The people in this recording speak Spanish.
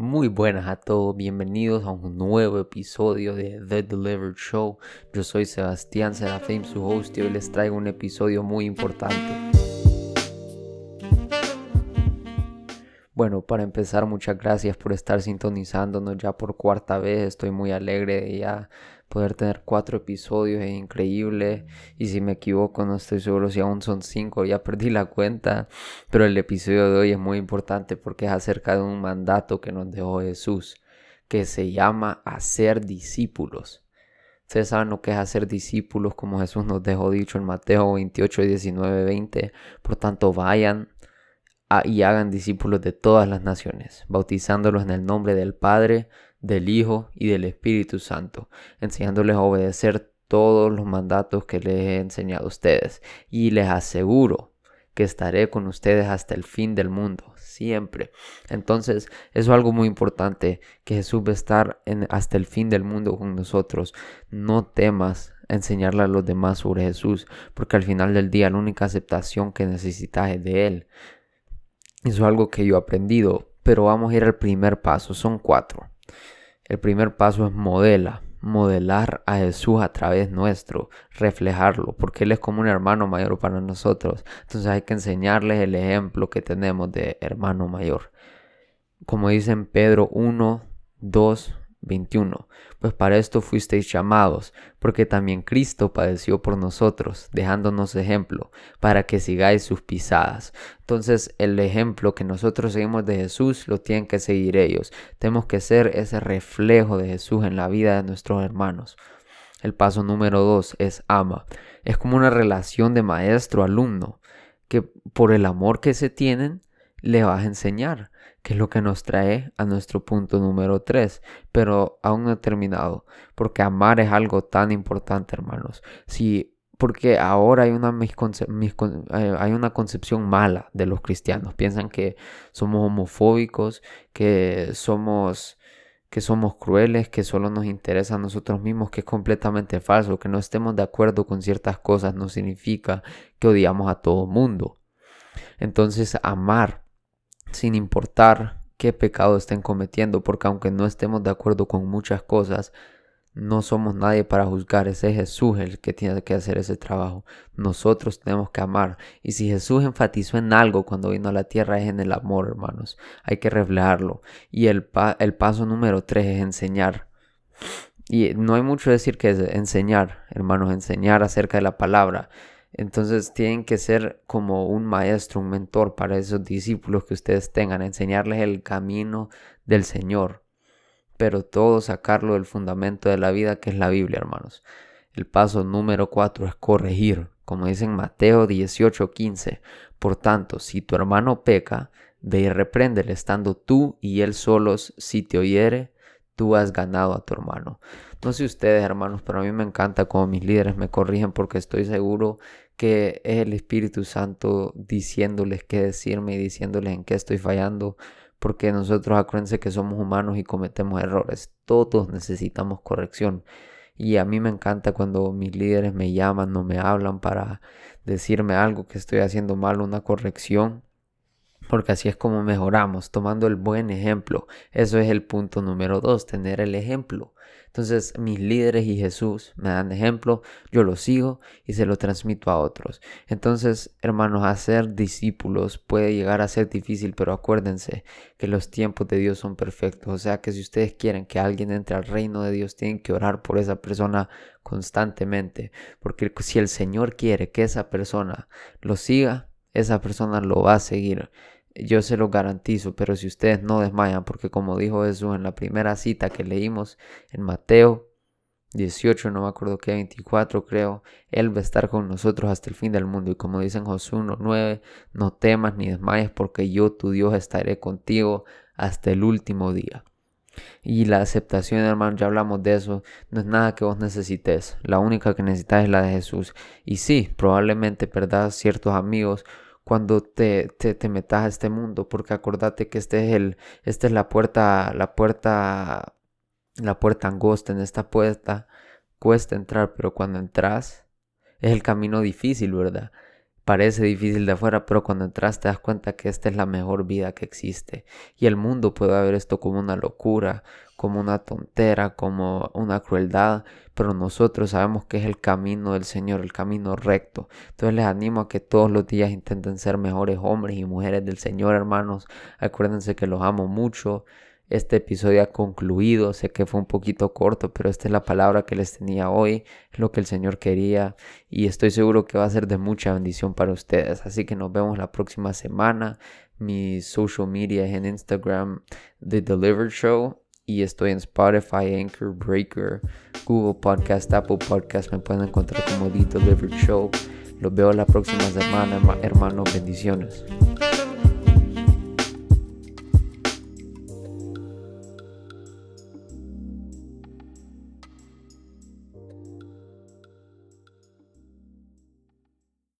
Muy buenas a todos, bienvenidos a un nuevo episodio de The Delivered Show. Yo soy Sebastián Serafim, su host, y hoy les traigo un episodio muy importante. Bueno, para empezar, muchas gracias por estar sintonizándonos ya por cuarta vez. Estoy muy alegre de ya poder tener cuatro episodios, es increíble. Y si me equivoco, no estoy seguro si aún son cinco, ya perdí la cuenta. Pero el episodio de hoy es muy importante porque es acerca de un mandato que nos dejó Jesús, que se llama hacer discípulos. Ustedes saben lo que es hacer discípulos, como Jesús nos dejó dicho en Mateo 28, 19, 20. Por tanto, vayan y hagan discípulos de todas las naciones, bautizándolos en el nombre del Padre, del Hijo y del Espíritu Santo, enseñándoles a obedecer todos los mandatos que les he enseñado a ustedes. Y les aseguro que estaré con ustedes hasta el fin del mundo, siempre. Entonces, eso es algo muy importante, que Jesús va a estar hasta el fin del mundo con nosotros. No temas enseñarle a los demás sobre Jesús, porque al final del día la única aceptación que necesitas es de Él. Eso es algo que yo he aprendido, pero vamos a ir al primer paso, son cuatro. El primer paso es modela, modelar a Jesús a través nuestro, reflejarlo, porque Él es como un hermano mayor para nosotros. Entonces hay que enseñarles el ejemplo que tenemos de hermano mayor. Como dicen Pedro 1, 2, 21. Pues para esto fuisteis llamados, porque también Cristo padeció por nosotros, dejándonos ejemplo, para que sigáis sus pisadas. Entonces el ejemplo que nosotros seguimos de Jesús lo tienen que seguir ellos. Tenemos que ser ese reflejo de Jesús en la vida de nuestros hermanos. El paso número dos es ama. Es como una relación de maestro-alumno, que por el amor que se tienen, le vas a enseñar que es lo que nos trae a nuestro punto número 3, pero aún no he terminado, porque amar es algo tan importante, hermanos. Si porque ahora hay una, eh, hay una concepción mala de los cristianos. Piensan que somos homofóbicos, que somos, que somos crueles, que solo nos interesa a nosotros mismos, que es completamente falso. Que no estemos de acuerdo con ciertas cosas no significa que odiamos a todo mundo. Entonces, amar sin importar qué pecado estén cometiendo, porque aunque no estemos de acuerdo con muchas cosas, no somos nadie para juzgar, ese es Jesús el que tiene que hacer ese trabajo. Nosotros tenemos que amar. Y si Jesús enfatizó en algo cuando vino a la tierra es en el amor, hermanos. Hay que reflejarlo. Y el, el paso número tres es enseñar. Y no hay mucho decir que es enseñar, hermanos, enseñar acerca de la palabra. Entonces tienen que ser como un maestro, un mentor para esos discípulos que ustedes tengan, enseñarles el camino del Señor, pero todo sacarlo del fundamento de la vida que es la Biblia, hermanos. El paso número cuatro es corregir, como dice en Mateo 18:15. Por tanto, si tu hermano peca, ve y repréndele, estando tú y él solos, si te oyere, tú has ganado a tu hermano. No sé ustedes, hermanos, pero a mí me encanta como mis líderes me corrigen porque estoy seguro que es el Espíritu Santo diciéndoles qué decirme y diciéndoles en qué estoy fallando. Porque nosotros acuérdense que somos humanos y cometemos errores. Todos necesitamos corrección. Y a mí me encanta cuando mis líderes me llaman o me hablan para decirme algo que estoy haciendo mal, una corrección porque así es como mejoramos, tomando el buen ejemplo. Eso es el punto número dos, tener el ejemplo. Entonces mis líderes y Jesús me dan ejemplo, yo lo sigo y se lo transmito a otros. Entonces, hermanos, hacer discípulos puede llegar a ser difícil, pero acuérdense que los tiempos de Dios son perfectos. O sea que si ustedes quieren que alguien entre al reino de Dios, tienen que orar por esa persona constantemente. Porque si el Señor quiere que esa persona lo siga, esa persona lo va a seguir yo se lo garantizo, pero si ustedes no desmayan, porque como dijo Jesús en la primera cita que leímos en Mateo 18, no me acuerdo qué, 24 creo, Él va a estar con nosotros hasta el fin del mundo. Y como dicen Josué 1.9, no temas ni desmayes, porque yo, tu Dios, estaré contigo hasta el último día. Y la aceptación, hermano, ya hablamos de eso, no es nada que vos necesites. La única que necesitas es la de Jesús. Y sí, probablemente perdas ciertos amigos cuando te, te, metas a este mundo, porque acordate que este es el, esta es la puerta, la puerta, la puerta angosta, en esta puerta cuesta entrar, pero cuando entras es el camino difícil, ¿verdad? Parece difícil de afuera, pero cuando entras te das cuenta que esta es la mejor vida que existe. Y el mundo puede ver esto como una locura, como una tontera, como una crueldad, pero nosotros sabemos que es el camino del Señor, el camino recto. Entonces les animo a que todos los días intenten ser mejores hombres y mujeres del Señor, hermanos. Acuérdense que los amo mucho. Este episodio ha concluido, sé que fue un poquito corto, pero esta es la palabra que les tenía hoy, lo que el Señor quería y estoy seguro que va a ser de mucha bendición para ustedes. Así que nos vemos la próxima semana. Mi social media es en Instagram, The Delivered Show y estoy en Spotify, Anchor, Breaker, Google Podcast, Apple Podcast. Me pueden encontrar como The Delivered Show. Los veo la próxima semana, hermanos. Bendiciones.